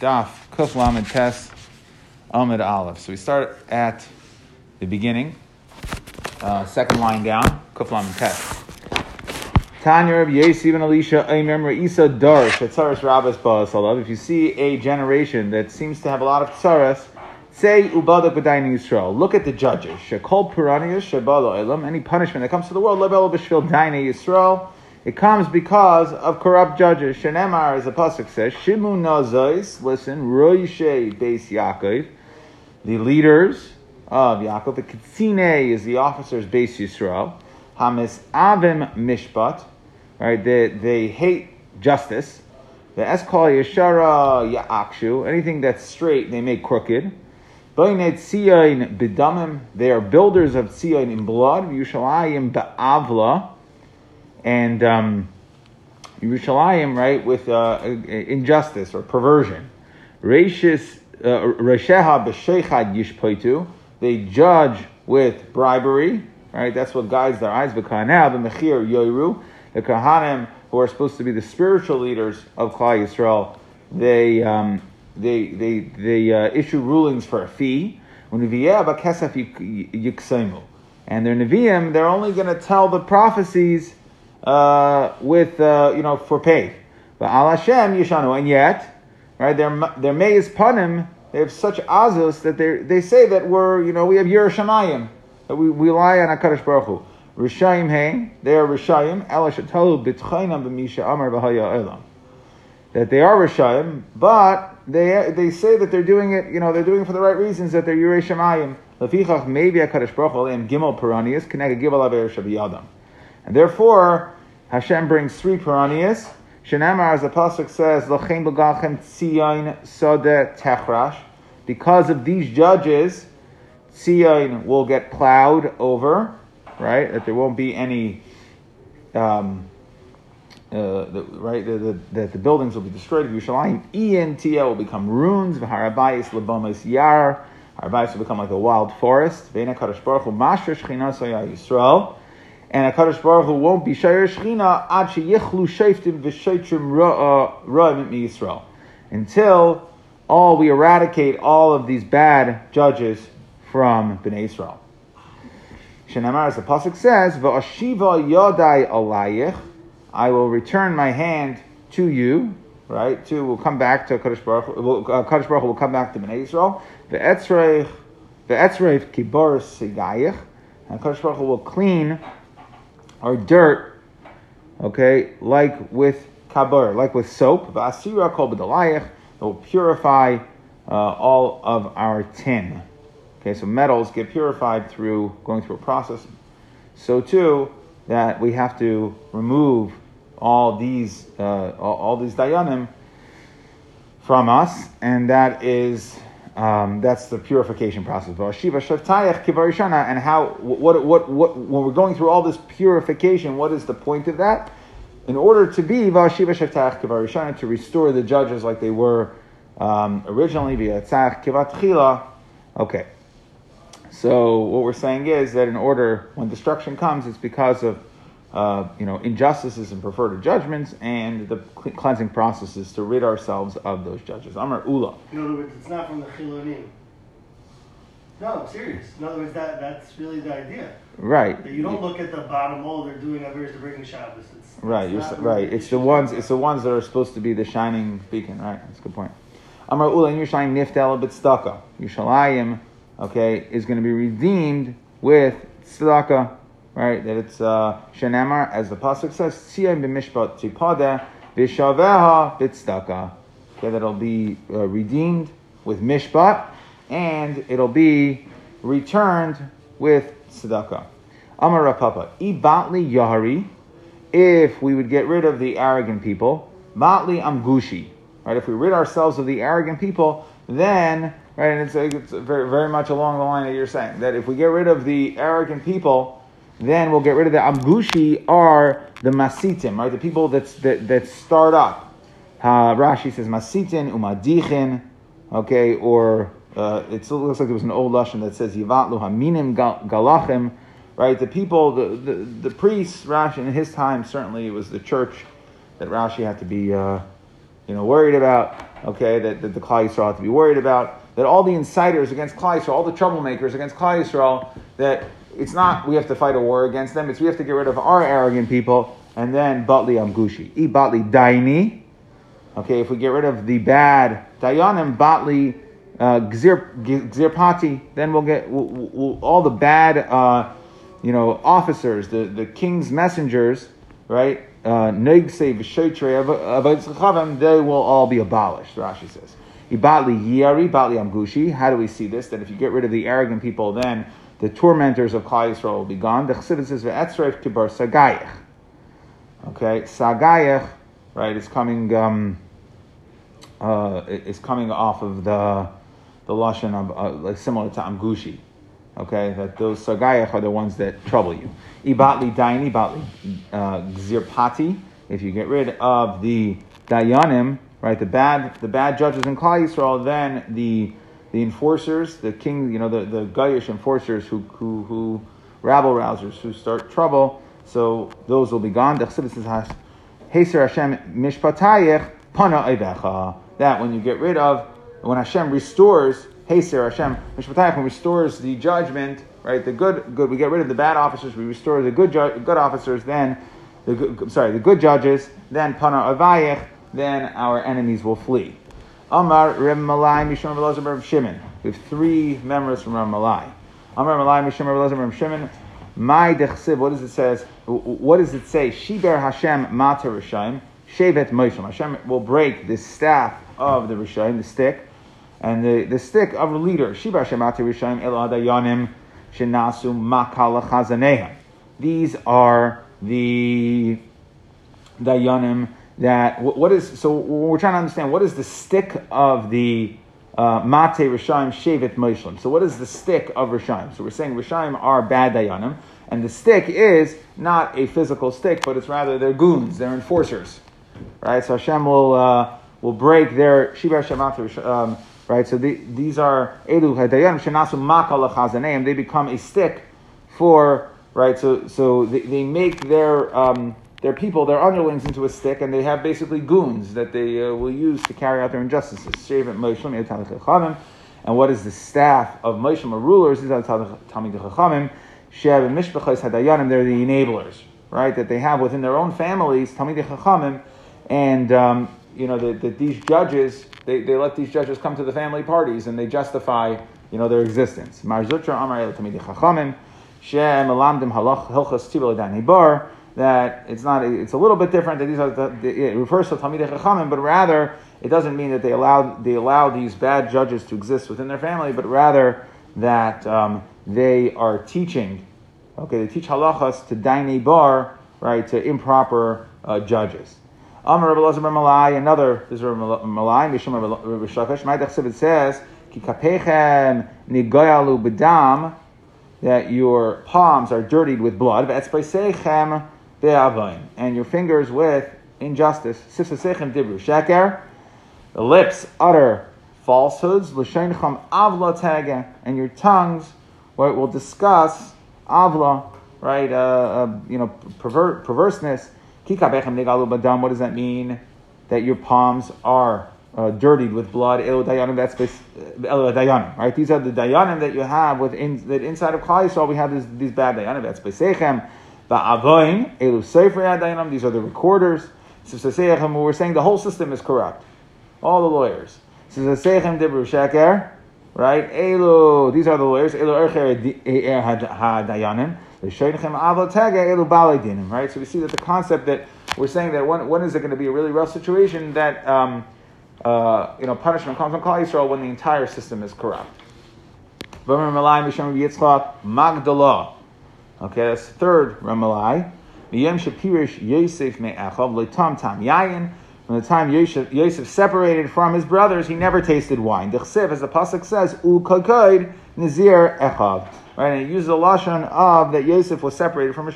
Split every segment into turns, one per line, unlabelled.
Daf Kuf Lamed Tes Amid Aleph. So we start at the beginning, uh, second line down, Kuf Lamed Tes. Tanya Rabbi Yesi ben Elisha Aimer Isa Darsh Tzaras Rabbis Ba'asalav. If you see a generation that seems to have a lot of tzaras, say Ubadak B'dayin Yisrael. Look at the judges. Shekol Puranias Shabalo Elam. Any punishment that comes to the world, Lebel B'Shvil Dayin Yisrael. It comes because of corrupt judges. Shenemar, as the pasuk says, Shimun Nazois. Listen, Roishe Beis Yaakov, the leaders of Yaakov. The Katsine is the officers Beis Yisrael. Hamis Avim Mishpat. Right, they they hate justice. The Eskal Yeshara Yaakshu. Anything that's straight, they make crooked. They are builders of Tzion in blood. Yushalayim Ba'avla and um, Yerushalayim, right, with uh, injustice or perversion. Rashis Rasheha b'sheichad yishpoitu. They judge with bribery, right? That's what guides their eyes. Yoiru. The kahanim, who are supposed to be the spiritual leaders of Klal Yisrael, they um, they they they uh, issue rulings for a fee. And their neviim, they're only going to tell the prophecies uh, with uh, you know for pay. But al Hashem yishanu, and yet, right? Their their meis panim, they have such azus that they they say that we're you know we have Yerushalayim that we, we rely on Hakadosh Baruch Hu. Rishayim hein, they are Rishayim. Ela shatalu b'tchaynam b'misha amar b'haya elam. That they are Rishayim, but they they say that they're doing it, you know, they're doing it for the right reasons. That they're Yerushalayim. Lefichach maybe Hakadosh Baruch Hu and Gimel Peranias connect Gimel Aver Shabiyadam. And therefore, Hashem brings three Piranias. Shenamar, as the Pasuk says, Lachem Bagachem Tzion Sode Techrash. Because of these judges, Tzion will get plowed over, right? That there won't be any, um, uh, the, right? That the, the, the, buildings will be destroyed. Yerushalayim Entia will become ruins. V'harabayis Labomas Yar. Harabayis will become like a wild forest. Ve'ena Kadosh Baruch Hu Mashra Shechina Yisrael and a Hakadosh Baruch Hu won't be Shayir Shechina ad sheyichlu shaftim v'shaytrim ra'im Yisrael until all we eradicate all of these bad judges from Bnei Israel. Shenamar, as the pasuk says, "Va'ashiva yodai alayich," I will return my hand to you. Right, to will come back to Kadosh Baruch. Uh, Kadosh Baruch will come back to Bnei Israel. Ve'etzreich, ve'etzreich kibar sigayich, and Kadosh Baruch will clean are dirt, okay, like with kabur, like with soap, v'asira kol b'dalayich, it will purify uh, all of our tin. Okay, so metals get purified through going through a process. So too, that we have to remove all these uh, all, all, these dayanim from us, and that is um, that's the purification process. And how, what, what, what, when we're going through all this purification, what is the point of that? In order to be to restore the judges like they were um, originally, via Tzach Kivat Okay. So what we're saying is that in order, when destruction comes, it's because of uh, you know, injustices and perverted judgments, and the cleansing processes to rid ourselves of those judges. Amar Ula.
In other words, it's not from the Chilonim. No, I'm serious. In other words, that, that's really the idea.
Right.
That you don't look at the bottom wall they're doing Averis to breaking Shabbos. It's,
right. It's right. It's the ones. It's the ones that are supposed to be the shining beacon. Right. That's a good point. Amar Ula and Yerushalayim niftel b'tzedakah. Yerushalayim, okay, is going to be redeemed with tzedakah right? That it's uh, as the pasuk says, Tzion b'mishpat tipada v'shaveha b'tzdaka. Okay, that it'll be uh, redeemed with mishpat, and it'll be returned with tzedakah. Amar Papa, ibatli yahari, if we would get rid of the arrogant people, matli amgushi, right? If we rid ourselves of the arrogant people, then right, and it's, it's very, very much along the line that you're saying that if we get rid of the arrogant people, then we'll get rid of the amgushi are the masitim, right? The people that's, that, that start up. Uh, Rashi says masitin umadichin, okay, or uh, it looks like there was an old lashon that says yivatlu haminim galachim, right? The people, the, the, the priests, Rashi in his time certainly it was the church that Rashi had to be, uh, you know, worried about. Okay, that, that the Klal Yisrael have to be worried about. That all the insiders against Klal Yisrael, all the troublemakers against Klal Yisrael, that it's not we have to fight a war against them. It's we have to get rid of our arrogant people. And then Batli Amgushi, I Batli Daini. Okay, if we get rid of the bad Dayanim, Batli uh, Gzirpati, then we'll get we'll, we'll, all the bad, uh, you know, officers, the, the king's messengers, right? Uh, they will all be abolished, Rashi says. Ibatli Yari, Batli Amgushi. How do we see this? That if you get rid of the arrogant people, then the tormentors of Klal Yisrael will be gone. The Chassidus says, Ve'etzreif kibar sagayach. Okay, sagayach, right, is coming, um, uh, is coming off of the, the Lashon, of, uh, like similar to Amgushi. Okay, that those sagayach are the ones that trouble you. Ibatli daini, ibatli uh, gzirpati. If you get rid of the dayanim, right, the bad, the bad judges in Klal Yisrael, then the the enforcers, the king, you know, the, the Gayish enforcers who, who, who rabble rousers who start trouble, so those will be gone. The Chassidus says, Hashem mishpatayich eidecha. That when you get rid of, when Hashem restores, Heser Hashem mishpatayich, when restores the judgment, right, the good, good, we get rid of the bad officers, we restore the good, ju- good officers, then, the sorry, the good judges, then pana avayich, then our enemies will flee. Amar Reb Malai Mishum Reb Reb Shimon. We have three members from Reb Malai. Amar Malai Mishum Reb Reb Shimon. My dechsiv. What does it says? What does it say? Shiber Hashem Mata Rishayim. Shevet Moshe. Hashem will break the staff of the Rishayim, the stick, and the, the stick of the leader. Shiber Hashem Mata Rishayim El Adayanim Shenasu Makala Chazaneha. These are the Dayanim that what is so we're trying to understand what is the stick of the uh, Mate Rishayim Shevet Moshlim. So what is the stick of Rishayim? So we're saying Rishayim are bad dayanim, and the stick is not a physical stick, but it's rather their goons, their enforcers, right? So Hashem will uh, will break their Shiva Hashem um, right? So the, these are Elu Hadayanim Shenasu Makal They become a stick for right. So so they, they make their um, their people, their underlings, into a stick, and they have basically goons that they uh, will use to carry out their injustices. And what is the staff of Moshe, rulers? These are Talmid Chachamim. Hadayanim, they're the enablers, right? That they have within their own families, Talmid Chachamim, and um, you know that, that these judges, they, they let these judges come to the family parties and they justify, you know, their existence. Mar Zutra Amar Talmid Chachamim, Shem Elamdim Halach Hilchas Bar that it's not it's a little bit different that these are the, the, it refers to Talmidei Chachamim, but rather it doesn't mean that they allow they allow these bad judges to exist within their family, but rather that um, they are teaching. Okay, they teach halachas to dainei bar, right, to improper uh, judges. Amar Rabbi Lazar Malai, another this is Rabbi Malai, Mishum Rabbi Shachash. My it says, "Ki kapechem nigoyalu bedam." That your palms are dirtied with blood and your fingers with injustice. Sifsasechem dibru sheker. The lips utter falsehoods. L'sheincham avla tega, and your tongues right, will discuss avla, right? Uh, uh, you know, perver- perverseness. Kikabechem negalu badam. What does that mean? That your palms are uh, dirtied with blood. Elo dayanim. That's elo dayanim. Right? These are the dayanim that you have within that inside of Klal Yisrael. We have this, these bad dayanim. That's besechem. Elu these are the recorders. We're saying the whole system is corrupt. All the lawyers. right? Elu, these are the lawyers. Elu ercher hadayanim. Right? So we see that the concept that we're saying that when, when is it going to be a really rough situation that um, uh, you know punishment comes from Klal Yisrael when the entire system is corrupt. Magdalah. Okay, that's the third Ramalai. Miyem Shapirish Yosef Me'achav Letam Tam Yayin. From the time Yosef, Yosef separated from his brothers, he never tasted wine. Dechsev, as the pasuk says, Ul Kakoid Nazir Echav. Right, and he uses the lashon of that Yosef was separated from his,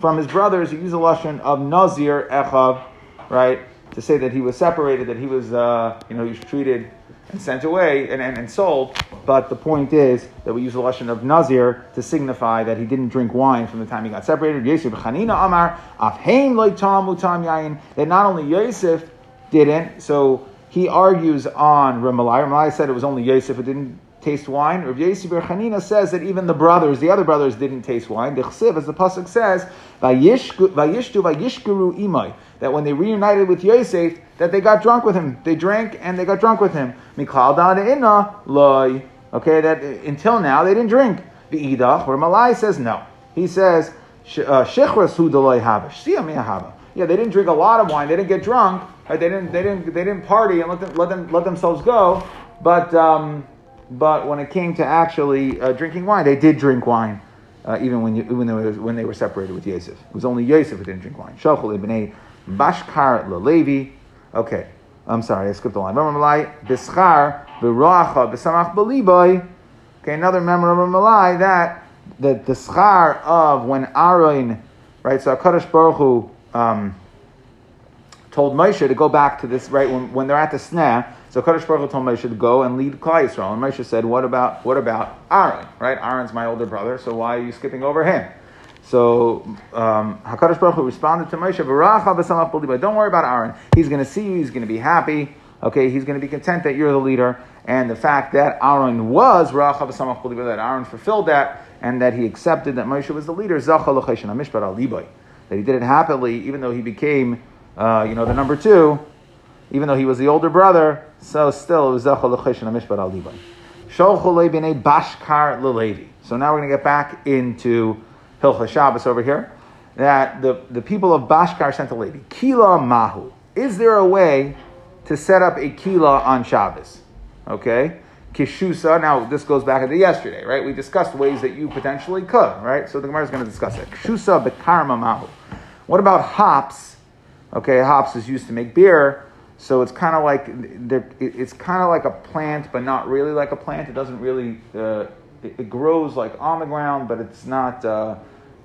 from his brothers. He uses the lashon of Nazir Echav, right, to say that he was separated, that he was, uh, you know, he was treated and sent away and, and, and sold. But the point is that we use the lesson of Nazir to signify that he didn't drink wine from the time he got separated. Yosef Chanina Amar Afheim Loitam Mutam Yain. That not only Yosef didn't. So he argues on Ramalai. Ramalai said it was only Yosef who didn't taste wine. Rav Yosef Chanina says that even the brothers, the other brothers, didn't taste wine. The Chsiv, as the pasuk says, "Vayishtu imai," that when they reunited with Yosef, that they got drunk with him. They drank and they got drunk with him. Mikal inna loy. Okay, that until now they didn't drink. The idach, where Malai says no. He says uh, shechras hu deloy hava. Yeah, they didn't drink a lot of wine. They didn't get drunk. Right? They didn't. They didn't. They didn't party and let them let them let themselves go. But um, but when it came to actually uh, drinking wine, they did drink wine, uh, even when, you, when, they were, when they were separated with Yosef. It was only Yosef who didn't drink wine. Shachol ibn Bashkar lelevi. Okay, I'm sorry, I skipped the line. Remember Malai, Bischar, Biracha, Bisamach Beliboy. Okay, another of Malai that the, the schar of when Aaron, right, so HaKadosh Baruch Hu, um, told Moshe to go back to this, right, when, when they're at the sneh, so Kadosh Baruch Hu told Moshe to go and lead Klal Yisrael. And Moshe said, "What about what about Aaron? Right? Aaron's my older brother, so why are you skipping over him?" So um, Hakadosh Baruch Hu responded to Moshe, "Don't worry about Aaron. He's going to see you. He's going to be happy. Okay, he's going to be content that you're the leader, and the fact that Aaron was that Aaron fulfilled that, and that he accepted that Moshe was the leader. That he did it happily, even though he became, uh, you know, the number two, even though he was the older brother, so still it was Zechel L'Cheshen HaMishpat Al Levi. Sholchulei B'nei Bashkar L'Levi. So now we're going to get back into Hilchah Shabbos over here. That the, the people of Bashkar sent a lady. Kila Mahu. Is there a way to set up a Kila on Shabbos? Okay? Kishusa, now this goes back into yesterday, right? We discussed ways that you potentially could, right? So the Gemara is going to discuss it. Kishusa Bekarma Mahu. What about hops? Okay, hops is used to make beer. So it's kind of like it's kind of like a plant, but not really like a plant. It doesn't really uh, it, grows like on the ground, but it's not uh,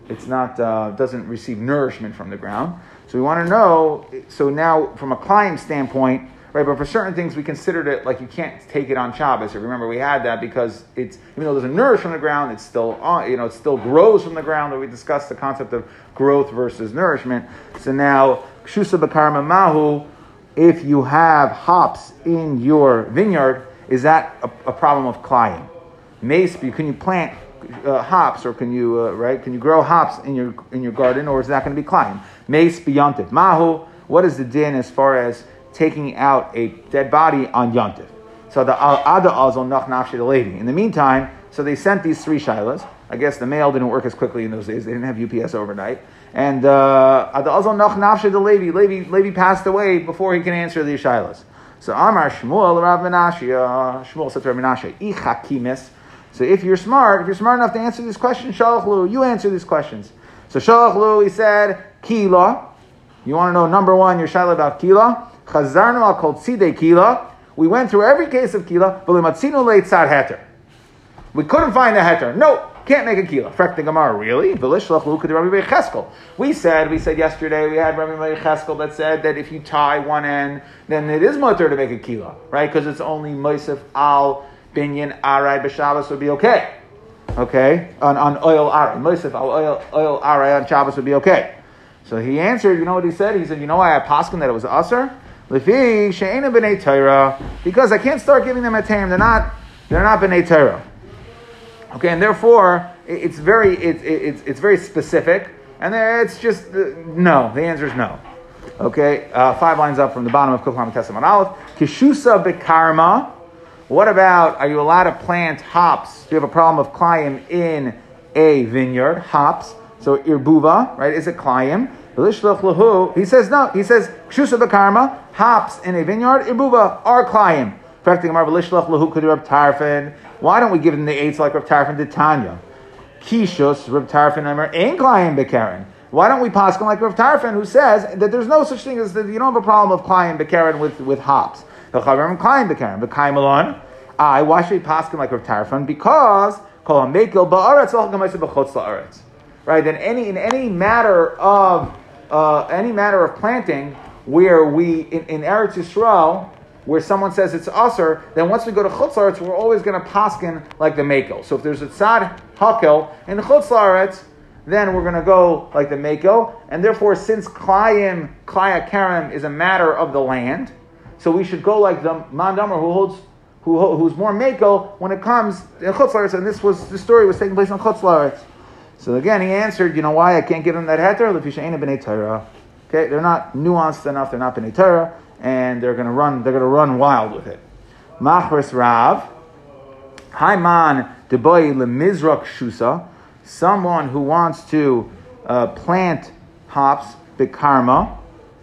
it's not uh, doesn't receive nourishment from the ground. So we want to know. So now, from a client standpoint, right? But for certain things, we considered it like you can't take it on Shabbos. Remember, we had that because it's even though it doesn't nourish from the ground, it's still on. You know, it still grows from the ground. That we discussed the concept of growth versus nourishment. So now, shusa bakarma mahu if you have hops in your vineyard, is that a, a problem of climate? Mace, can you plant uh, hops or can you uh, right? Can you grow hops in your in your garden or is that going to be climb? Mace beyontif. Mahu. What is the din as far as taking out a dead body on yontif? So the ada azol nach nafshi the lady. In the meantime, so they sent these three shilas. I guess the mail didn't work as quickly in those days. They didn't have UPS overnight. And uh, Levi, Levi, Levi passed away before he can answer the shilas. So Amar Shmuel Rav Menashe, uh, Shmuel said to Rav Menashe, Ichakimis. So if you're smart, if you're smart enough to answer these questions, Shalachlu, you answer these questions. So Shalachlu, he said, Kila. You want to know number one, your shilah about Kila? Chazarnu al kol Kila. We went through every case of Kila, but. We couldn't find the heter. No, can't make a kila. Frek the Gemara, really? We said, we said yesterday, we had Rabbi Cheskel that said that if you tie one end, then it is mutter to make a kila, right? Because it's only Moisef al binyan arai b'Shabbos would be okay. Okay? On, on oil arai. Moisef al oil, oil arai on Shabbos would be okay. So he answered, you know what he said? He said, you know why I paskin that it was usher? Because I can't start giving them a tam. They're not, they're not b'nei Torah. Okay, and therefore it's very it, it, it's it's very specific, and it's just uh, no. The answer is no. Okay, uh, five lines up from the bottom of Kuflam Tes Amud Aleph. Kishusa bekarma. What about are you allowed to plant hops? Do you have a problem of klayim in a vineyard? Hops. So irbuva, right? Is it klayim? He says no. He says kshusa bekarma. Hops in a vineyard. Irbuva are klayim. Why don't we give them the eights like Rav Tarfon did Tanya? Kishus, Rav Tarfon, Emer, ain't Klayim Bekaren. Why don't we pass like Rav Tarfon, who says that there's no such thing as that you don't have a problem of Klayim Bekaren with, with hops. The Chavim Klayim Bekaren, Bekayim Alon. I, why should we pass like Rav Tarfon? Because, Kol Ba'aretz, B'chutz La'aretz. Right, in any, in any matter of, uh, any matter of planting, where we, in, in Eretz Yisrael, where someone says it's usr, then once we go to chutzlaretz, we're always going to paskin like the makel. So if there's a tzad hakel in chutzlaretz, then we're going to go like the makel, and therefore since klayim klaya karim is a matter of the land, So we should go like the Mandamar who holds, who, who's more Mako when it comes in Chutzlaritz, and this was, the story was taking place in Chutzlaritz. So again, he answered, you know why I can't give him that heter? Okay, they're not nuanced enough, they're not b'nei Torah, and they're gonna run, they're gonna run wild with it. Machris Rav, Haiman Deboy Lemizrak Shusa, someone who wants to uh, plant hops, Bikarma,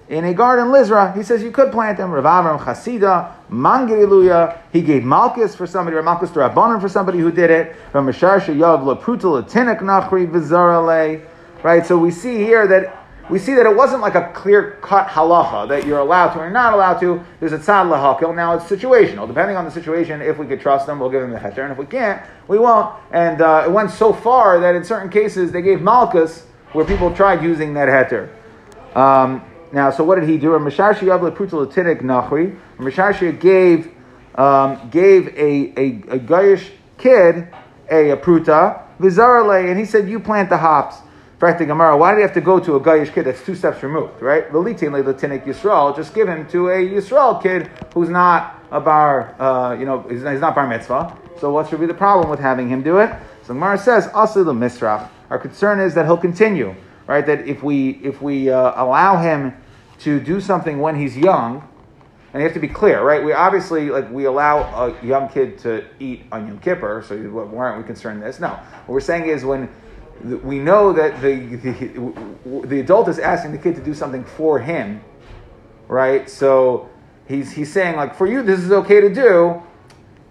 in a garden Lizra, he says you could plant them. Rav Amram Chasida, Mangiriluya, he gave Malchus for somebody, or Malchus to Rabbanon for somebody who did it. From Mashar Yav Laprutal Atinik Nachri Vizarale. Right, so we see here that we see that it wasn't like a clear cut halacha that you're allowed to or not allowed to. There's a tzad lahakil. Now it's situational. Depending on the situation, if we could trust them, we'll give them the heter, and if we can't, we won't. And uh, it went so far that in certain cases they gave malchus where people tried using that heter. Um, now, so what did he do? Misharshi Yavle Putal Tinik Nachri. Misharshi gave um, gave a a, a Gayish kid a, a pruta vizarale, and he said, "You plant the hops." Fact, the Gemara, why did he have to go to a Gayish kid that's two steps removed, right? Velitin Latinik Yisrael, just give him to a Yisrael kid who's not a bar, uh, you know, he's, he's, not bar mitzvah. So what should be the problem with having him do it? So the Gemara says, Asil Misrach. Our concern is that he'll continue right? That if we if we uh, allow him to do something when he's young, and you have to be clear, right? We obviously like we allow a young kid to eat on Yom Kippur, so why aren't we concerned this? No, what we're saying is when we know that the, the the adult is asking the kid to do something for him, right? So he's he's saying like for you this is okay to do,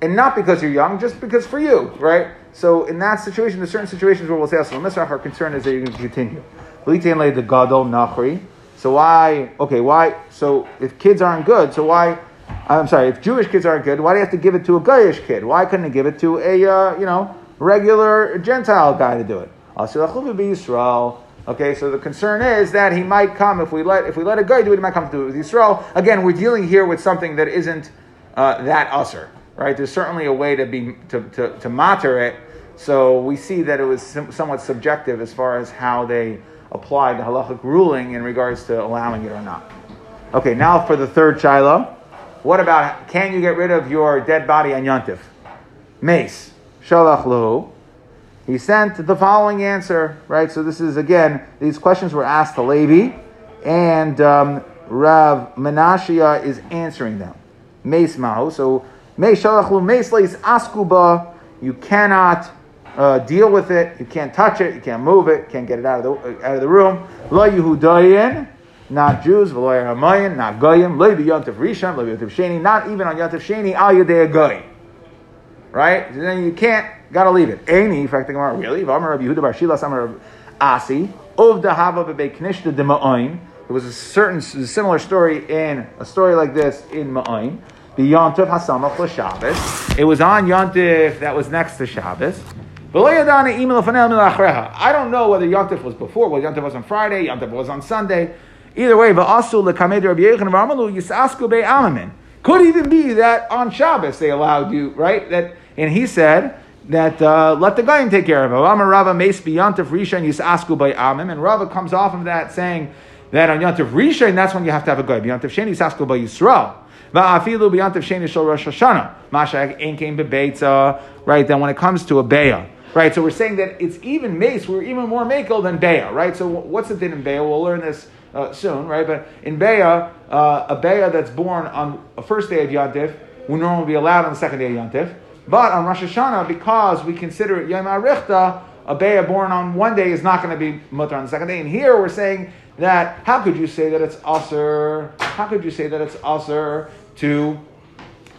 and not because you're young, just because for you, right? So in that situation, there's certain situations where we'll say, our concern is that you're going to continue. the gadol nachri. So why? Okay, why? So if kids aren't good, so why? I'm sorry. If Jewish kids aren't good, why do you have to give it to a Goyish kid? Why couldn't you give it to a uh, you know regular Gentile guy to do it? Okay, so the concern is that he might come if we let if we let a guy do it, he might come to do it with Yisrael. Again, we're dealing here with something that isn't uh, that usher, right? There's certainly a way to be to, to, to matter it. So we see that it was somewhat subjective as far as how they applied the halachic ruling in regards to allowing it or not. Okay, now for the third shiloh. What about can you get rid of your dead body on Yontif? Mace. Shalach lahu. He sent the following answer, right? So this is again, these questions were asked to Levi, and um, Rav Menashia is answering them. Mace mahu. So Mace shalach lahu mace leis askuba. You cannot uh, deal with it. You can't touch it. You can't move it. Can't get it out of the out of the room. Lo Yehudayin, not Jews. V'lo Hamayin, not Goyim. Lo Yontif Rishon, lo Yontif Sheni, not even on Yontif Sheni. Al Yadei Goy. Right? then you can't. Got to leave it. Any, fact, the Gemara really. V'amar Rabbi Yehuda Bar Shila Samar Asi. Of the Hava Bebe Knishta de Ma'oin. There was a certain similar story in a story like this in Ma'oin. The Yontif Hasamach Shabbos. It was on Yontif that was next to Shabbos. I don't know whether Yontif was before, whether Yontif was on Friday, Yontif was on Sunday. Either way, could even be that on Shabbos they allowed you, right? That and he said that uh, let the guy take care of it. Rava Mace Yontif Rishon Yisasku by Amim, and Rava comes off of that saying that on Yontif Rishon that's when you have to have a guy. Yontif Sheni Yisasku by Yisrael. Va'afilu shel Rosh Hashanah. Bebeitza. Right then, when it comes to a beya, Right, so we're saying that it's even mace, we're even more makel than Beya, right? So what's the thing in Beya? We'll learn this uh, soon, right? But in Beya, uh, a Beya that's born on a first day of Yantif will normally be allowed on the second day of Yantif. But on Rosh Hashanah, because we consider it Yom HaRichta, a Beya born on one day is not going to be mutter on the second day. And here we're saying that how could you say that it's usher? How could you say that it's usher to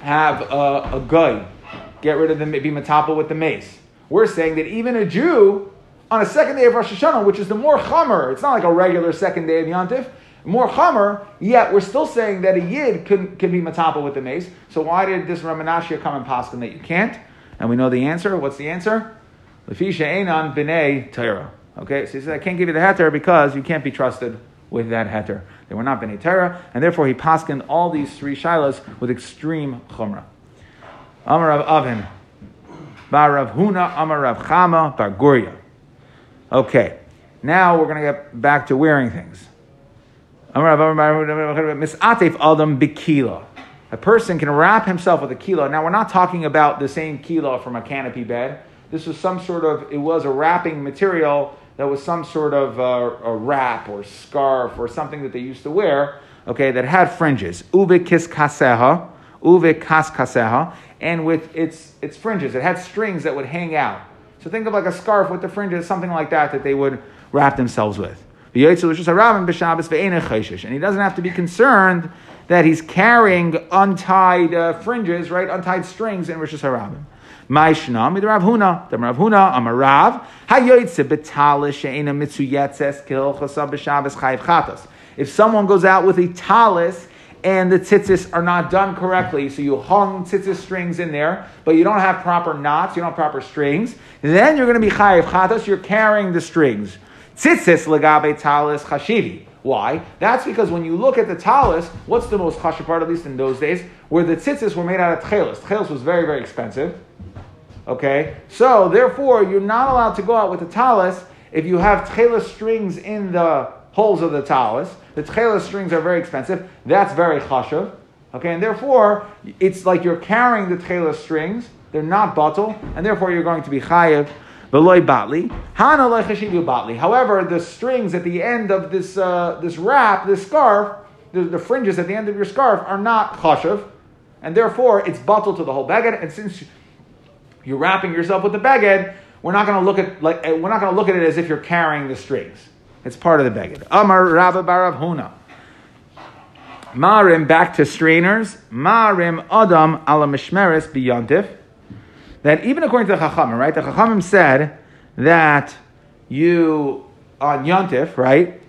have a, a guy get rid of the be matapa with the mace? We're saying that even a Jew on a second day of Rosh Hashanah, which is the more chamer, it's not like a regular second day of Yantif, more chamer, yet we're still saying that a yid can, can be matapa with the mace. So why did this Ramanashia come and paskin that you can't? And we know the answer. What's the answer? Lefisha Einan b'nei Torah. Okay, so he said, I can't give you the heter because you can't be trusted with that heter. They were not b'nei Torah, and therefore he paskined all these three shilas with extreme chumrah. Amar of Avin, Bar Rav Huna Amar Rav Chama Bar Guria. Okay, now we're going to get back to wearing things. Adam Bikila. a person can wrap himself with a kilo. Now, we're not talking about the same kilo from a canopy bed. This was some sort of, it was a wrapping material that was some sort of uh, a wrap or scarf or something that they used to wear, okay, that had fringes. Uve kis kaseha, uve kas kaseha, and with its, its fringes. It had strings that would hang out. So think of like a scarf with the fringes, something like that, that they would wrap themselves with. And he doesn't have to be concerned that he's carrying untied uh, fringes, right, untied strings in Rosh Hashanah. Maishnam, the Rav Huna, the Rav Huna, b'Shabbos chayiv chatos. If someone goes out with a talis and the tzitzis are not done correctly, so you hung tzitzis strings in there, but you don't have proper knots, you don't have proper strings, then you're going to be chayiv chatos, you're carrying the strings. Tzitzis legabe talis chashivi. Why? That's because when you look at the talis, what's the most chashiv part, at least in those days, where the tzitzis were made out of tchelis. Tchelis was very, very expensive. Okay? So, therefore, you're not allowed to go out with the talis if you have tchelis strings in the holes of the talis. The tchelis strings are very expensive. That's very chashav. Okay? And therefore, it's like you're carrying the tchelis strings. They're not bottle, and therefore you're going to be chayiv Veloy batli. Hana batli. However, the strings at the end of this uh, this wrap, this scarf, the, the, fringes at the end of your scarf are not chashav, and therefore it's bottled to the whole beged. And since you're wrapping yourself with the beged, we're not going to look at like we're not going to look at it as if you're carrying the strings. It's part of the beged. Amar Rabba Barav Huna. Marim back to strainers. Marim Adam ala mishmeres biyantif. That even according to the Chachamim, right? The Chachamim said that you on Yontif, right?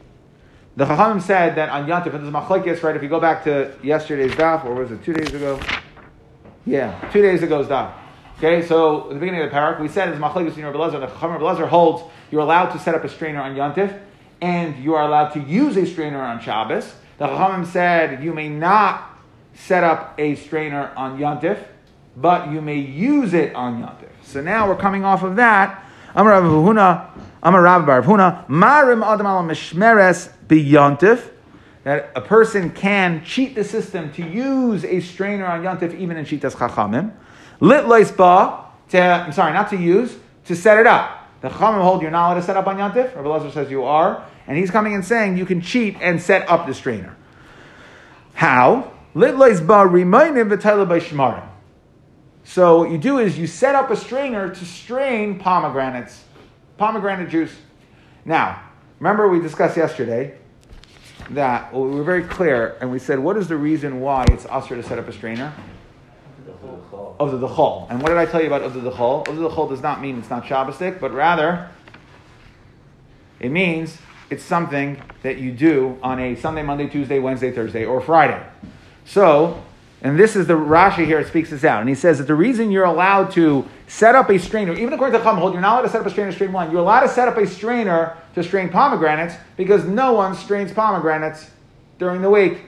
The Chachamim said that on Yontif, and this is Machlekes, right? If you go back to yesterday's daf, or was it two days ago? Yeah, two days ago's daf. Okay, so at the beginning of the parak, we said as Machlekes in Rabbi Lezer, the Chachamim Rabbi holds you're allowed to set up a strainer on Yontif, and you are allowed to use a strainer on Shabbos. The Chachamim said you may not set up a strainer on Yontif, but you may use it on Yontif. So now we're coming off of that. Amar Rav Huna, Amar Rav Bar Huna, Marim Adam al Mishmeres biyontif. That a person can cheat the system to use a strainer on Yontif even in Shitas Chachamim. Lit ba to, I'm sorry, not to use, to set it up. The Chachamim hold you're not allowed to set up on Yontif. Rabbi Lazar says you are. And he's coming and saying you can cheat and set up the strainer. How? Lit ba remaining v'tayla by shmarim. So what you do is you set up a strainer to strain pomegranates, pomegranate juice. Now, remember we discussed yesterday that we were very clear, and we said, what is the reason why it's usher to set up a strainer? Of the dechol. And what did I tell you about of the dechol? Of the dechol does not mean it's not Shabbosdik, but rather it means it's something that you do on a Sunday, Monday, Tuesday, Wednesday, Thursday, or Friday. So and this is the Rashi here it speaks this out. And he says that the reason you're allowed to set up a strainer, even according to Chum Hold, you're not allowed to set up a strainer to strain wine. You're allowed to set up a strainer to strain pomegranates because no one strains pomegranates during the week.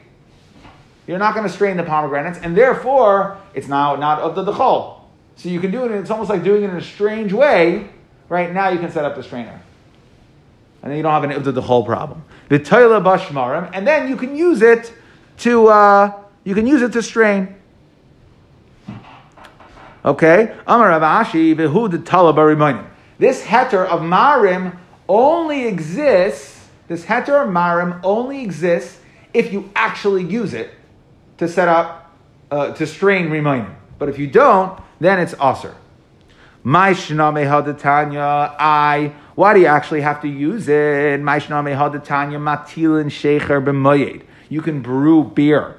You're not going to strain the pomegranates, and therefore it's now not of the dechol. So you can do it, it's almost like doing it in a strange way. Right now, you can set up the strainer. And then you don't have an of the dechol problem. The toilet bashmarim, and then you can use it to. Uh, you can use it to strain. Okay? This heter of marim only exists, this heter of marim only exists if you actually use it to set up, uh, to strain reminim. But if you don't, then it's aser. My shname hadatanya, I. Why do you actually have to use it? My shname hadatanya matilin shecher b'moyed. You can brew beer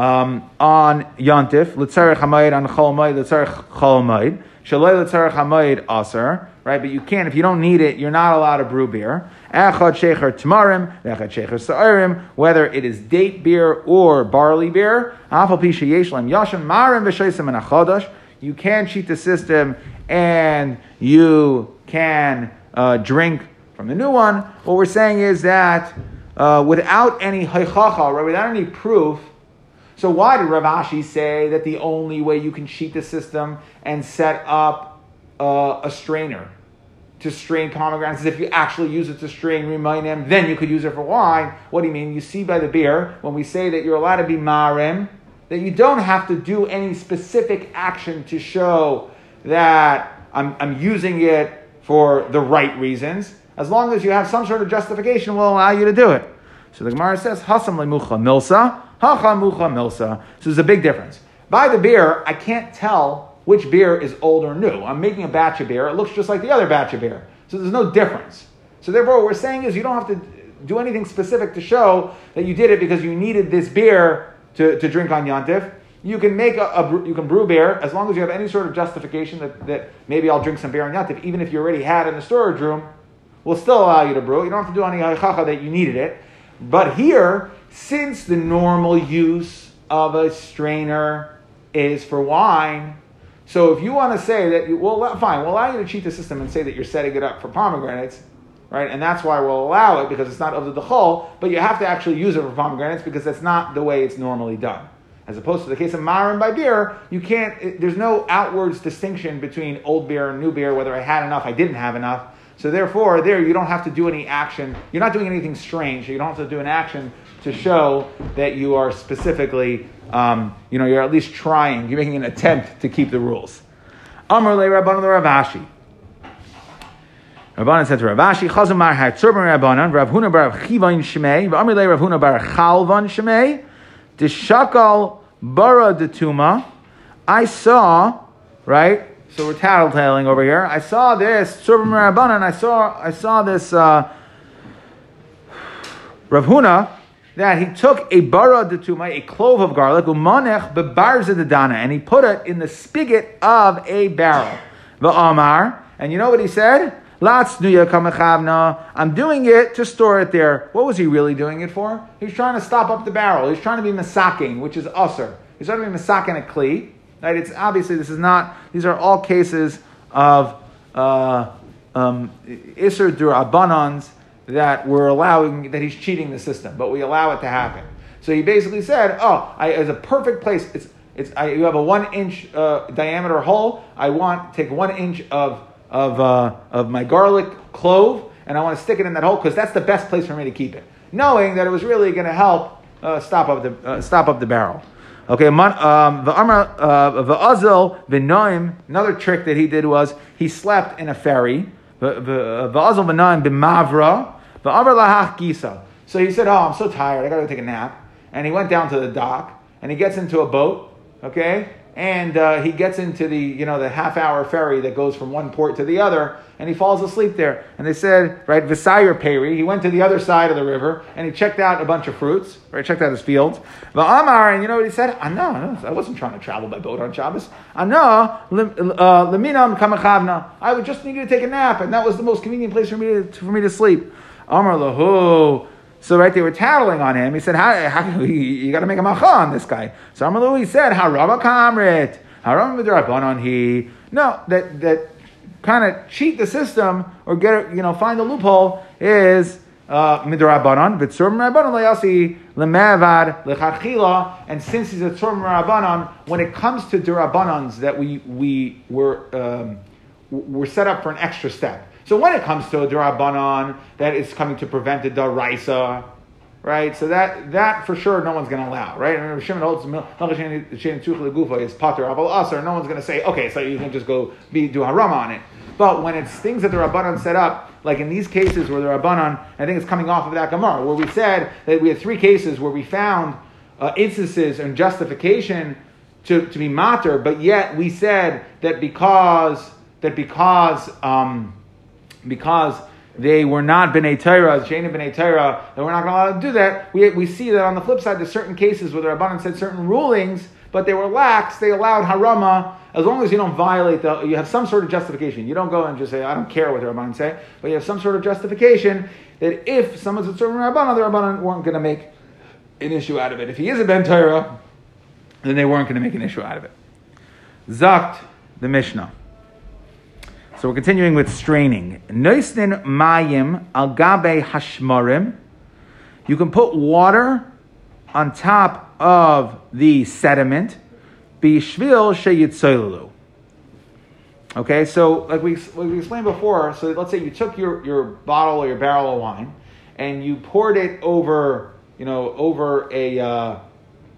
um, on Yontif, Litzarech Hamayid on Chol Moed, Litzarech Chol Moed, Shaloi Litzarech Hamayid Aser, right? But you can't, if you don't need it, you're not allowed to brew beer. Echad Shecher Tamarim, Echad Shecher Sa'irim, whether it is date beer or barley beer, Afal Pisha Yeshlem Yashim, Marim V'Shaisim and Achodosh, you can cheat the system and you can uh, drink from the new one. What we're saying is that uh, without any haychacha, right, without any proof, so why did Rav Ashi say that the only way you can cheat the system and set up uh, a strainer to strain pomegranates is if you actually use it to strain Rimayim, then you could use it for wine. What do you mean? You see by the beer, when we say that you're allowed to be marim, that you don't have to do any specific action to show that I'm, I'm using it for the right reasons. As long as you have some sort of justification, will allow you to do it. So the Gemara says, Hasam lemucha milsa, hacha mucha milsa. So there's a big difference. By the beer, I can't tell which beer is old or new. I'm making a batch of beer. It looks just like the other batch of beer. So there's no difference. So therefore, what we're saying is you don't have to do anything specific to show that you did it because you needed this beer to, to drink on Yontif. You can make a, a, you can brew beer as long as you have any sort of justification that, that maybe I'll drink some beer on Yontif, even if you already had in the storage room, will still allow you to brew. You don't have to do any haichacha that you needed it. But here, since the normal use of a strainer is for wine, so if you want to say that, well, fine, we'll allow you to cheat the system and say that you're setting it up for pomegranates, right? And that's why we'll allow it because it's not of the dechol, but you have to actually use it for pomegranates because that's not the way it's normally done. As opposed to the case of marin by beer, you can't. It, there's no outwards distinction between old beer and new beer. Whether I had enough, I didn't have enough. So therefore, there you don't have to do any action. You're not doing anything strange. You don't have to do an action to show that you are specifically, um, you know, you're at least trying. You're making an attempt to keep the rules. Amr le Rabban Ravashi. Rabbanan said to Ravashi, Chazamar Hatzurban Rabbanan, Rav Huna bar Chivain Shemei, Amr le Rav bar Chalvan Shemei, Dishakal bara detuma. I saw, right? So we're tattletaling over here. I saw this Surba Rabbanan. I saw, I saw this uh, Rav Huna that he took a bara detuma, a clove of garlic, umanech bebarza and he put it in the spigot of a barrel. The Amar, and you know what he said? I'm doing it to store it there. What was he really doing it for? He's trying to stop up the barrel. He's trying to be masaking, which is usr. He's trying to be masaking a kli. Right? It's obviously this is not. These are all cases of uh, um, iser that we're allowing that he's cheating the system, but we allow it to happen. So he basically said, "Oh, I, as a perfect place, it's it's I, you have a one inch uh, diameter hole. I want take one inch of of, uh, of my garlic clove, and I want to stick it in that hole because that's the best place for me to keep it, knowing that it was really going to help uh, stop up the uh, stop up the barrel. Okay, um, the Azil v'noim. Another trick that he did was he slept in a ferry. V'azil v'noim gisa. So he said, "Oh, I'm so tired. I got to go take a nap." And he went down to the dock and he gets into a boat. Okay, and uh, he gets into the you know the half hour ferry that goes from one port to the other, and he falls asleep there. And they said, right, Visayr Peri, he went to the other side of the river and he checked out a bunch of fruits, right, checked out his fields. The Amar, and you know what he said? I know, I wasn't trying to travel by boat on Shabbos. I know, uh, leminam kamachavna. I just need to take a nap, and that was the most convenient place for me to, for me to sleep. Amar lahu. So right, they were tattling on him. He said, "How, how you, got to make a macha on this guy." So Amalu, he said, "Harama kamrit, harama on he." No, that that kind of cheat the system or get you know find the loophole is uh, midrabanan. V'tzur rabbanon layasi lemevad lecharchila. And since he's a tzur rabbanon, when it comes to durabanans that we we were um, we're set up for an extra step. So when it comes to a durabanan that is coming to prevent a daraisa, right? So that that for sure no one's going to allow, right? And Shimon holds is pater aval aser. No one's going to say, okay, so you can just go be do harama on it. But when it's things that the rabbanan set up, like in these cases where the rabbanan, I think it's coming off of that gemara, where we said that we had three cases where we found uh, instances and justification to, to be mater, but yet we said that because that because um, because they were not b'nei Torah, Shana b'nei Torah, that we're not going to allow them to do that. We, we see that on the flip side, there's certain cases where the Rabbanan said certain rulings, but they were lax. They allowed harama as long as you don't violate the. You have some sort of justification. You don't go and just say I don't care what the Rabbanan say, but you have some sort of justification that if someone's a certain Rabbanan, the Rabbanan weren't going to make an issue out of it. If he is a ben Torah, then they weren't going to make an issue out of it. Zakt the Mishnah. So we're continuing with straining. Noisnin mayim al gabe hashmarim. You can put water on top of the sediment. Bishvil sheyitzolulu. Okay, so like we, like we explained before, so let's say you took your, your bottle or your barrel of wine and you poured it over, you know, over a, uh,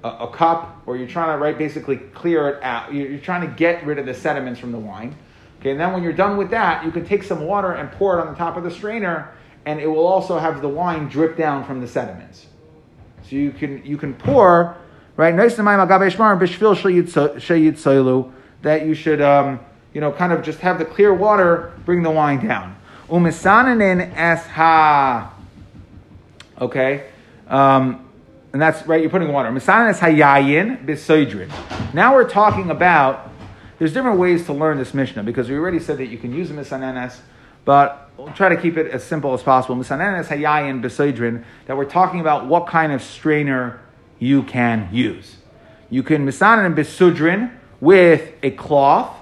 a, a cup, or you're trying to right basically clear it out. You're, you're trying to get rid of the sediments from the wine. Okay, and then when you're done with that, you can take some water and pour it on the top of the strainer, and it will also have the wine drip down from the sediments. So you can you can pour right that you should um, you know kind of just have the clear water bring the wine down. Umisananin esha. Okay, um, and that's right. You're putting water. Misanin es hayayin bisoidrin. Now we're talking about. There's different ways to learn this Mishnah because we already said that you can use a misanenes, but we'll try to keep it as simple as possible. Misanenes hayayin bisoidrin. That we're talking about what kind of strainer you can use. You can misanen bisudrin with a cloth,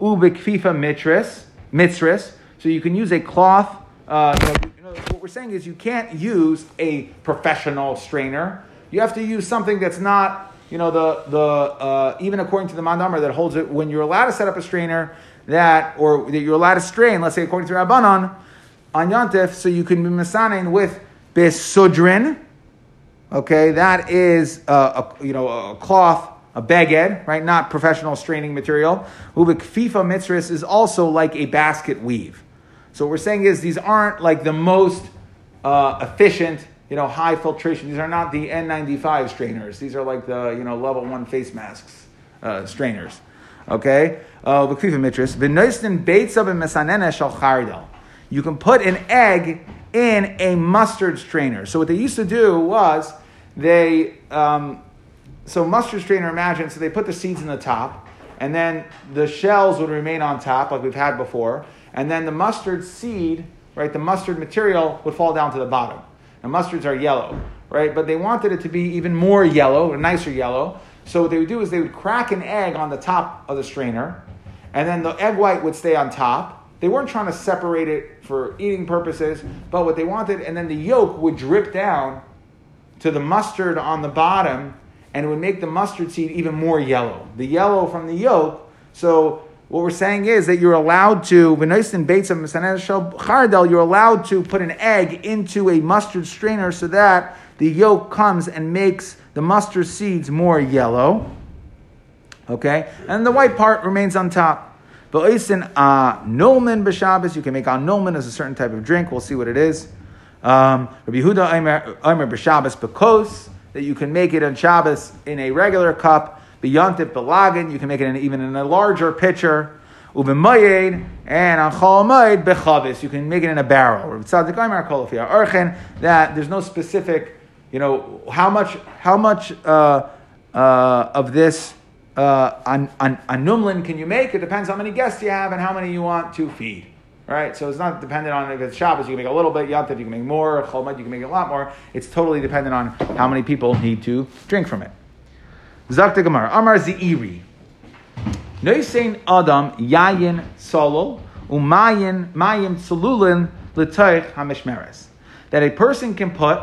ubikfifa mitris, mitris. So you can use a cloth. Uh, you know, you know, what we're saying is you can't use a professional strainer. You have to use something that's not, you know, the the uh, even according to the mandamar that holds it when you're allowed to set up a strainer that or that you're allowed to strain. Let's say according to Rabbanon on Yantif, so you can be misanin with besudrin. Okay, that is a, you know a cloth a beged, right? Not professional straining material. Ubik FIFA is also like a basket weave. So what we're saying is these aren't like the most uh, efficient, you know, high filtration. These are not the N95 strainers. These are like the, you know, level one face masks uh, strainers. Okay? Uh, ubik mitris. V'noistin chardel. You can put an egg in a mustard strainer. So what they used to do was they um, so mustard strainer, imagine, so they put the seeds in the top, and then the shells would remain on top, like we've had before, and then the mustard seed, right, the mustard material would fall down to the bottom. Now mustards are yellow, right, but they wanted it to be even more yellow, a nicer yellow. So what they would do is they would crack an egg on the top of the strainer, and then the egg white would stay on top. They weren't trying to separate it for eating purposes, but what they wanted, and then the yolk would drip down to the mustard on the bottom and it would make the mustard seed even more yellow. The yellow from the yolk. So what we're saying is that you're allowed to, you're allowed to put an egg into a mustard strainer so that the yolk comes and makes the mustard seeds more yellow. Okay? And the white part remains on top. But uh, nolman b'Shabbos, you can make on nolman as a certain type of drink. We'll see what it is. Um, Rabbi Huda Aimer b'Shabbos bekos that you can make it on Shabbos in a regular cup, beyontit belagin, you can make it in, even in a larger pitcher, ubemayed, and on cholamayed bechavis, you can make it in a barrel. That there's no specific, you know, how much, how much uh, uh, of this uh, on, on, on numlin can you make? It depends how many guests you have and how many you want to feed right? So it's not dependent on if it's Shabbos, you can make a little bit, Yantiv, you can make more, Cholmat, you can make a lot more. It's totally dependent on how many people need to drink from it. Zakta Gemara, Amar Zi'iri. Noisein Adam Yayin Solol Umayin Mayim Solulin L'Toich HaMishmeres. That a person can put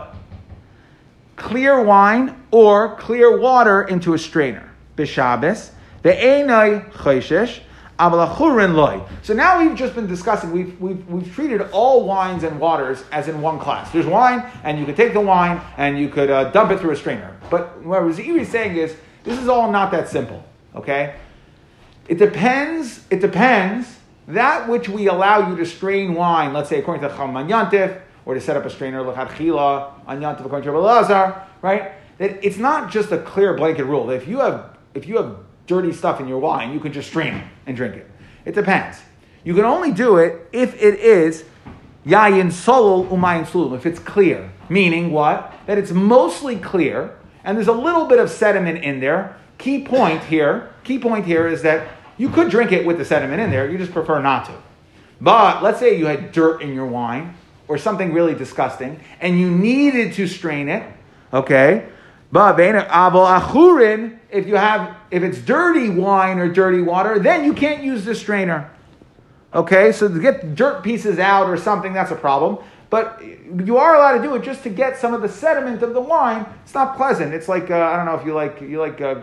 clear wine or clear water into a strainer. B'Shabbos. Ve'enai Choshesh so now we've just been discussing, we've, we've, we've treated all wines and waters as in one class. There's wine, and you could take the wine and you could uh, dump it through a strainer. But what Raziri is saying is, this is all not that simple, okay? It depends, it depends, that which we allow you to strain wine, let's say according to Chaman Yantif, or to set up a strainer, Lechad Chila, on Yantif according to Lazar, right? That it's not just a clear blanket rule. That if you have, if you have dirty stuff in your wine, you can just strain it and drink it. It depends. You can only do it if it is yayin solul umayin sulul, if it's clear. Meaning what? That it's mostly clear and there's a little bit of sediment in there. Key point here, key point here is that you could drink it with the sediment in there, you just prefer not to. But let's say you had dirt in your wine or something really disgusting and you needed to strain it, okay? But if you have if it's dirty wine or dirty water, then you can't use the strainer. Okay, so to get dirt pieces out or something, that's a problem. But you are allowed to do it just to get some of the sediment of the wine. It's not pleasant. It's like uh, I don't know if you like you like uh,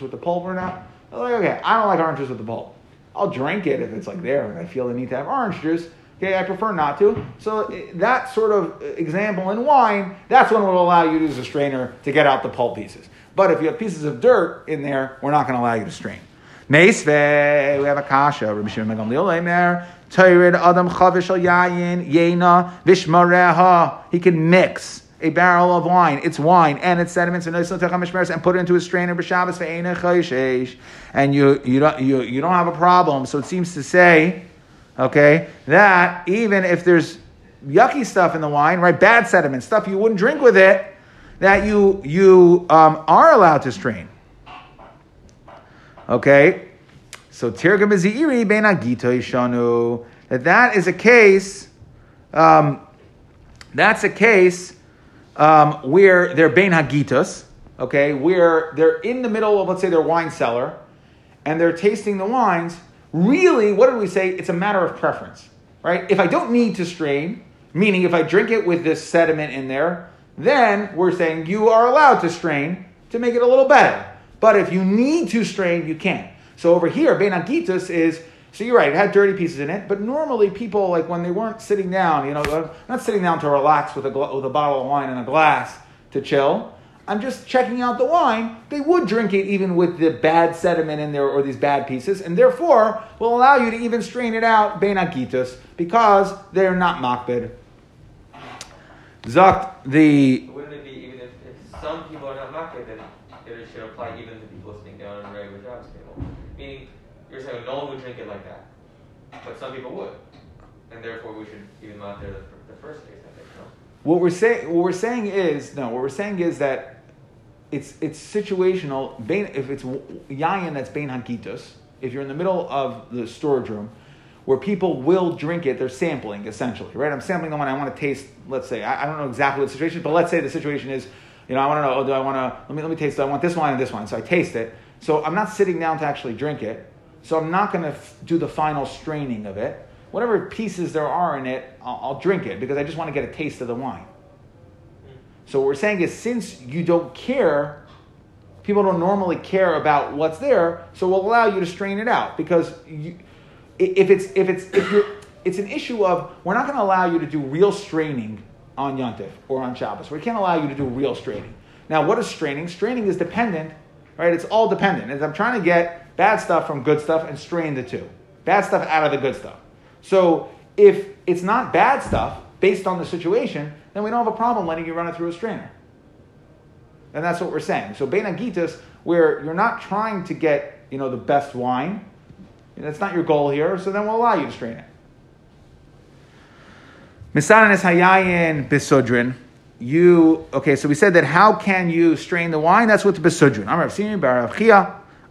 with the pulp or not. Like, okay, I don't like orange juice with the pulp. I'll drink it if it's like there and I feel the need to have orange juice. Okay, I prefer not to. So eh, that sort of example in wine, that's when we'll allow you to use a strainer to get out the pulp pieces. But if you have pieces of dirt in there, we're not going to allow you to strain. Meisve, we have a kasha. Rabbi Shimon Tayrid Adam Chavish al Yayin, Yena, Vishmareha. He can mix a barrel of wine, it's wine, and its sediments, and and put it into a strainer and you you don't you, you don't have a problem. So it seems to say, okay, that even if there's yucky stuff in the wine, right, bad sediment, stuff you wouldn't drink with it, that you you um, are allowed to strain. Okay, so tirgam beziri ben agito ishanu that that is a case. Um, that's a case um, where they're bein hagitas, okay, where they're in the middle of, let's say, their wine cellar, and they're tasting the wines. Really, what did we say? It's a matter of preference, right? If I don't need to strain, meaning if I drink it with this sediment in there, then we're saying you are allowed to strain to make it a little better. But if you need to strain, you can't. So over here, bein hagitas is so you're right, it had dirty pieces in it, but normally people, like when they weren't sitting down, you know, not sitting down to relax with a, with a bottle of wine and a glass to chill. I'm just checking out the wine. They would drink it even with the bad sediment in there or these bad pieces, and therefore will allow you to even strain it out, benagitus, because they're not makbid.
Zakt the. Wouldn't it be even if, if some people are not makbid, then it should apply even to people sitting down on a regular jobs table? Meaning, you're saying no one would drink it like that, but some people would, and therefore we should even out there the, the first case. I think. No?
What we're saying, what we're saying is no. What we're saying is that it's it's situational. If it's yayin that's bein hankitos, if you're in the middle of the storage room where people will drink it, they're sampling essentially, right? I'm sampling the one I want to taste. Let's say I, I don't know exactly the situation, but let's say the situation is, you know, I want to know. Oh, do I want to? Let me let me taste. I want this wine and this wine. So I taste it. So I'm not sitting down to actually drink it. So I'm not going to f- do the final straining of it. Whatever pieces there are in it, I'll, I'll drink it because I just want to get a taste of the wine. So what we're saying is since you don't care, people don't normally care about what's there, so we'll allow you to strain it out because you, if it's if it's if you're it's an issue of we're not going to allow you to do real straining on Yontif or on Shabbos. We can't allow you to do real straining. Now, what is straining? Straining is dependent, right? It's all dependent. As I'm trying to get bad stuff from good stuff and strain the two. Bad stuff out of the good stuff. So if it's not bad stuff based on the situation, then we don't have a problem letting you run it through a strainer. And that's what we're saying. So Bein Agitas, where you're not trying to get you know the best wine, that's not your goal here. So then we'll allow you to strain it. Misanan is hayayin bisudrin. You okay? So we said that how can you strain the wine? That's with the bisudrin. I'm Rav Simi Bar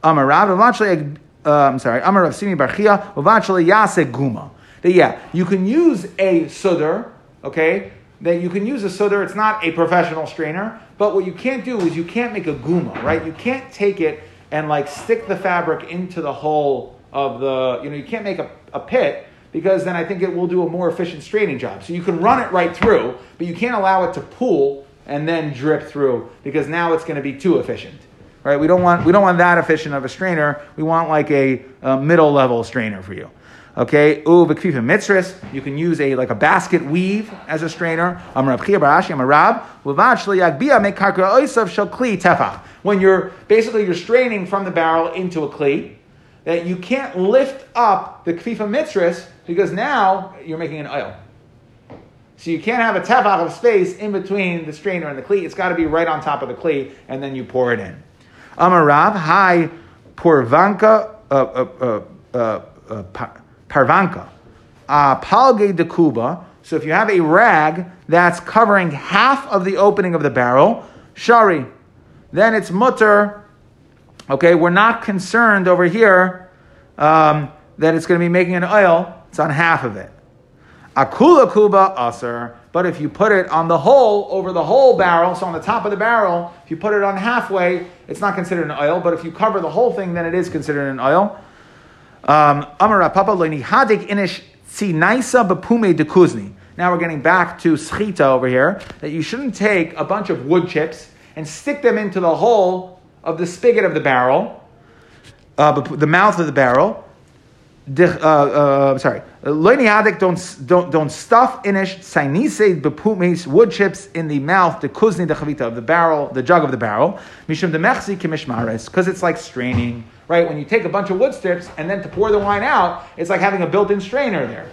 Amarav, uh, I'm sorry, Amarav Simi Barchia, Yase Guma. That yeah, you can use a sudder, okay? That you can use a sudder. It's not a professional strainer, but what you can't do is you can't make a guma, right? You can't take it and like stick the fabric into the hole of the, you know, you can't make a, a pit because then I think it will do a more efficient straining job. So you can run it right through, but you can't allow it to pool and then drip through because now it's going to be too efficient. Right? We don't want we don't want that efficient of a strainer. We want like a, a middle level strainer for you. Okay, v'kfifa mitzris. You can use a like a basket weave as a strainer. I'm a rab. When you're basically you're straining from the barrel into a kli, that you can't lift up the kfifa mitzris because now you're making an oil. So you can't have a tefach of space in between the strainer and the kli. It's got to be right on top of the kli, and then you pour it in. Amarav, hi, Purvanka, uh, uh, uh, uh, Parvanka, Palge de Kuba. So if you have a rag that's covering half of the opening of the barrel, Shari, then it's mutter. Okay, we're not concerned over here um, that it's going to be making an oil. It's on half of it. Akula kuba aser. But if you put it on the whole, over the whole barrel, so on the top of the barrel, if you put it on halfway, it's not considered an oil. But if you cover the whole thing, then it is considered an oil. Um, Amara Papa hadik inish sinaisa bapume de Now we're getting back to schita over here, that you shouldn't take a bunch of wood chips and stick them into the hole of the spigot of the barrel, uh, the mouth of the barrel, uh, uh, sorry, loiniadik don't don't don't stuff inish sainise bepumis wood chips in the mouth the kuzni the chavita of the barrel the jug of the barrel mishum de mechzi kimishmares because it's like straining right when you take a bunch of wood strips and then to pour the wine out it's like having a built-in strainer there.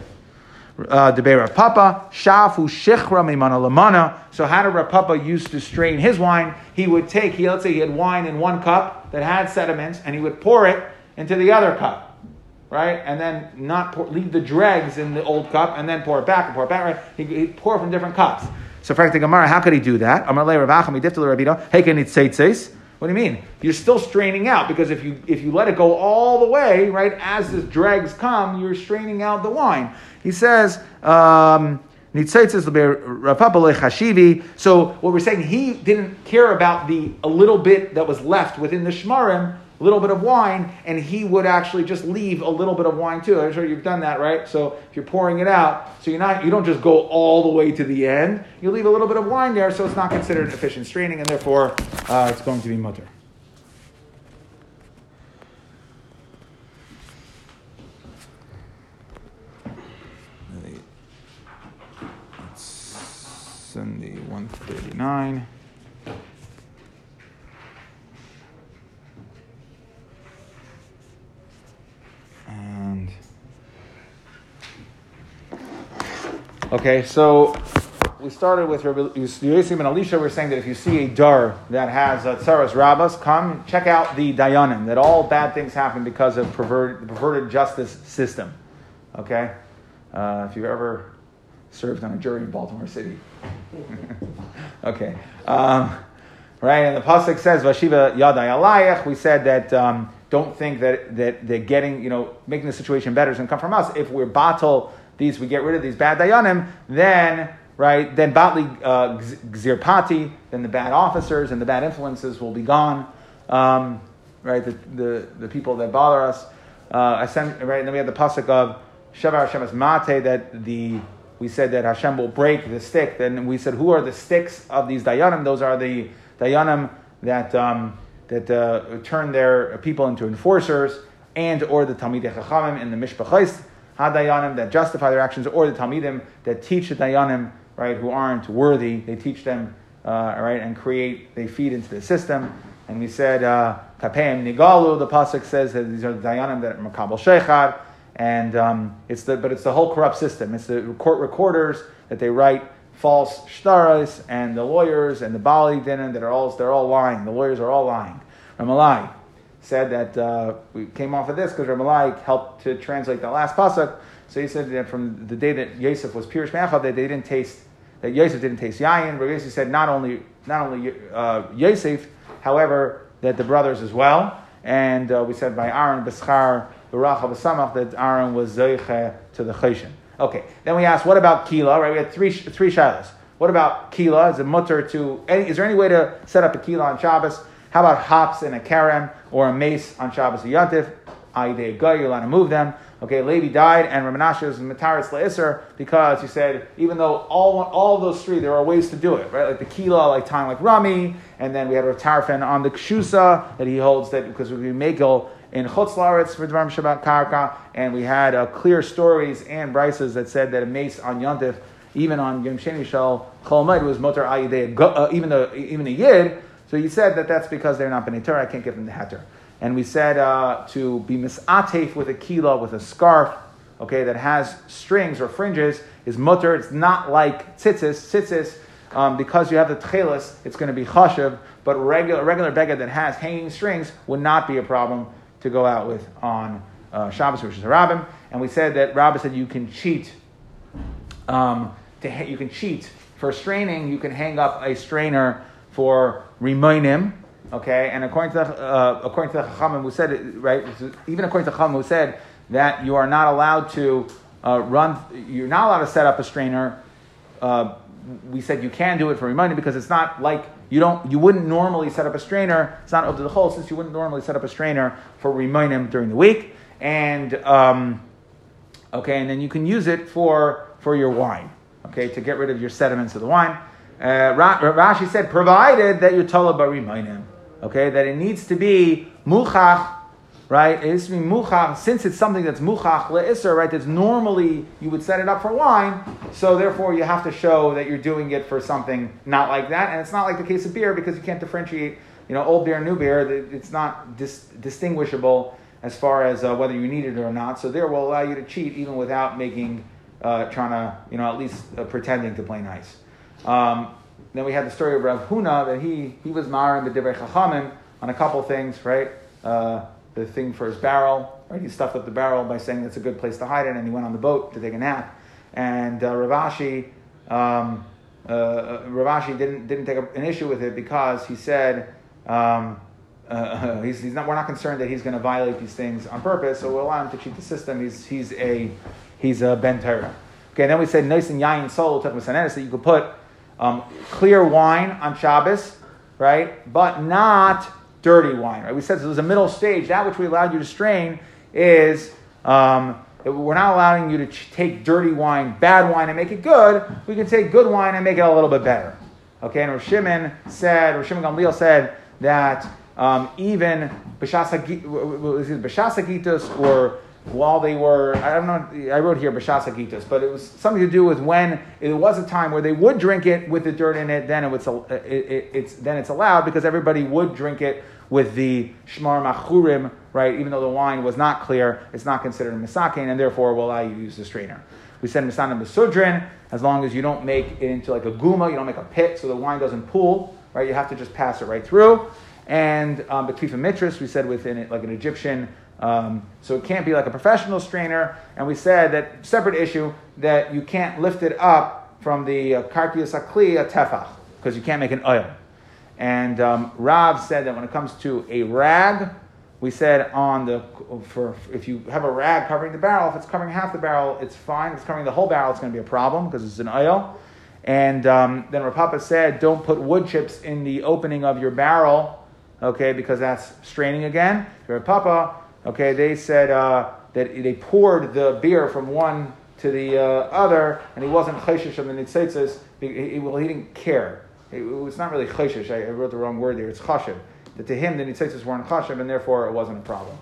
Uh, the Rav Papa, Shafu Shechra Mimana Lamana. So how did Rav Papa used to strain his wine? He would take, he, let's say he had wine in one cup that had sediments, and he would pour it into the other cup, right? And then not pour, leave the dregs in the old cup, and then pour it back and pour it back. Right? He, he'd pour from different cups. So, frankly, Gemara, how could he do that? Hey, can it say what do you mean? You're still straining out because if you if you let it go all the way, right, as the dregs come, you're straining out the wine. He says, um, so what we're saying, he didn't care about the a little bit that was left within the shmarim, a little bit of wine, and he would actually just leave a little bit of wine too. I'm sure you've done that, right? So if you're pouring it out, so you're not you don't just go all the way to the end. You leave a little bit of wine there, so it's not considered efficient straining, and therefore uh, it's going to be mutter. Sunday 139. And okay, so we started with Yosim and Alicia. We're saying that if you see a dar that has a tsaras rabas, come check out the dayanim. That all bad things happen because of the perverted justice system. Okay, uh, if you've ever served on a jury in Baltimore City. okay. Um, right, and the Pasuk says, Vashiva Yadai Alayach. We said that um, don't think that, that, that getting, you know, making the situation better is going to come from us. If we're battle these, we get rid of these bad dayanim, then, right, then batli uh, gzirpati, then the bad officers and the bad influences will be gone. Um, right, the, the, the people that bother us. Uh, right, and then we have the pasuk of Shavar Hashem Mate, that the we said that Hashem will break the stick. Then we said, who are the sticks of these dayanim? Those are the dayanim that um, that uh, turn their people into enforcers, and or the talmidei chachamim in the mishpachos hadayanim that justify their actions, or the talmidim that teach the dayanim right who aren't worthy. They teach them uh, right and create. They feed into the system. And we said uh, kapeim nigalu. The pasuk says that these are the dayanim that makabel shechad and um, it's the but it's the whole corrupt system. It's the court recorders that they write false shtaras, and the lawyers and the bali dinan that are all they're all lying. The lawyers are all lying. Ramalai said that uh, we came off of this because Ramalai helped to translate the last pasuk. So he said that from the day that Yosef was pirish me'achav, that they didn't taste that Yosef didn't taste yayin. But Yosef said not only not only uh, Yosef, however, that the brothers as well. And uh, we said by Aaron Beschar Samach that Aaron was Zeiche to the Cheshin. Okay, then we asked, what about Kila, right? We had three, three shilas. What about Kila? Is it mutter to, any, is there any way to set up a Kila on Shabbos? How about hops in a Karen or a mace on Shabbos or Yantif? Aide Goy, you're allowed to move them. Okay, Levi died, and Ramanasha was Mataris Le'isr because he said, even though all all those three, there are ways to do it, right? Like the Kila, like tying like Rami, and then we had Rav on the Kshusa that he holds that because we make in Chutz Laretz for Dvarim Shabbat Karka, and we had uh, clear stories and brises that said that a mace on Yontif, even on Yom Sheni Shal Cholmud, was Motor Ayideh, uh, even even a Yid. So you said that that's because they're not B'nai Torah, I can't give them the Heter. And we said uh, to be misatef with a kila, with a scarf, okay, that has strings or fringes, is mutter. It's not like tzitzis. Tzitzis, um, because you have the tchelis, it's going to be chashav, but regular, regular beggar that has hanging strings would not be a problem to go out with on uh, Shabbos, which is a rabbin. And we said that Rabbah said you can cheat. Um, to ha- you can cheat for straining. You can hang up a strainer for remainim. Okay, and according to the, uh, according to the Chachamim who said it, right, even according to Chachamim who said that you are not allowed to uh, run, you're not allowed to set up a strainer. Uh, we said you can do it for remaining because it's not like you don't, you wouldn't normally set up a strainer. It's not up to the whole since you wouldn't normally set up a strainer for remaining during the week. And um, okay, and then you can use it for for your wine. Okay, to get rid of your sediments of the wine. Uh, Rashi said, provided that you're told about remaining. Okay, that it needs to be muchach right? It needs to be muchach, since it's something that's muchach le'isr, right? That's normally you would set it up for wine, so therefore you have to show that you're doing it for something not like that. And it's not like the case of beer because you can't differentiate, you know, old beer and new beer. It's not dis- distinguishable as far as uh, whether you need it or not. So there will allow you to cheat even without making, uh, trying to, you know, at least uh, pretending to play nice. Um, then we had the story of Rav Huna that he he was marring the Divrei Chachamim on a couple things, right? Uh, the thing for his barrel, right? He stuffed up the barrel by saying it's a good place to hide it, and he went on the boat to take a nap. And uh, Ravashi, um, uh, uh Ravashi didn't didn't take a, an issue with it because he said. Um, uh, he's, he's not, we're not concerned that he's going to violate these things on purpose, so we'll allow him to cheat the system. He's, he's a he's a ben Torah. Okay, then we said nice and yayin sol that you could put um, clear wine on Shabbos, right? But not dirty wine, right? We said so there's a middle stage. That which we allowed you to strain is um, we're not allowing you to take dirty wine, bad wine, and make it good. We can take good wine and make it a little bit better. Okay, and Rosh Shimon said, Rosh Shimon Gamliel said that um, even B'shas Hagitos or while they were, I don't know, I wrote here Bashas but it was something to do with when it was a time where they would drink it with the dirt in it, then it was, it, it, it's, then it's allowed because everybody would drink it with the Shmar Machurim, right? Even though the wine was not clear, it's not considered a Misakin, and therefore will allow you to use the strainer. We said Misana Besudrin, as long as you don't make it into like a guma, you don't make a pit so the wine doesn't pool, right? You have to just pass it right through. And um, Betkifa Mitris, we said within it, like an Egyptian um, so it can't be like a professional strainer. And we said that separate issue that you can't lift it up from the uh, karkias akli a tefach because you can't make an oil. And um, Rav said that when it comes to a rag, we said on the for if you have a rag covering the barrel, if it's covering half the barrel, it's fine. If it's covering the whole barrel, it's going to be a problem because it's an oil. And um, then Rapapa said, don't put wood chips in the opening of your barrel, okay, because that's straining again. Rapapa Okay, they said uh, that they poured the beer from one to the uh, other, and he wasn't chayshish of the nitzitzis. Well, he didn't care. It, was not really chayshish. I, wrote the wrong word there. It's chashiv. That to him the nitzitzis weren't chashiv, and therefore it wasn't a problem.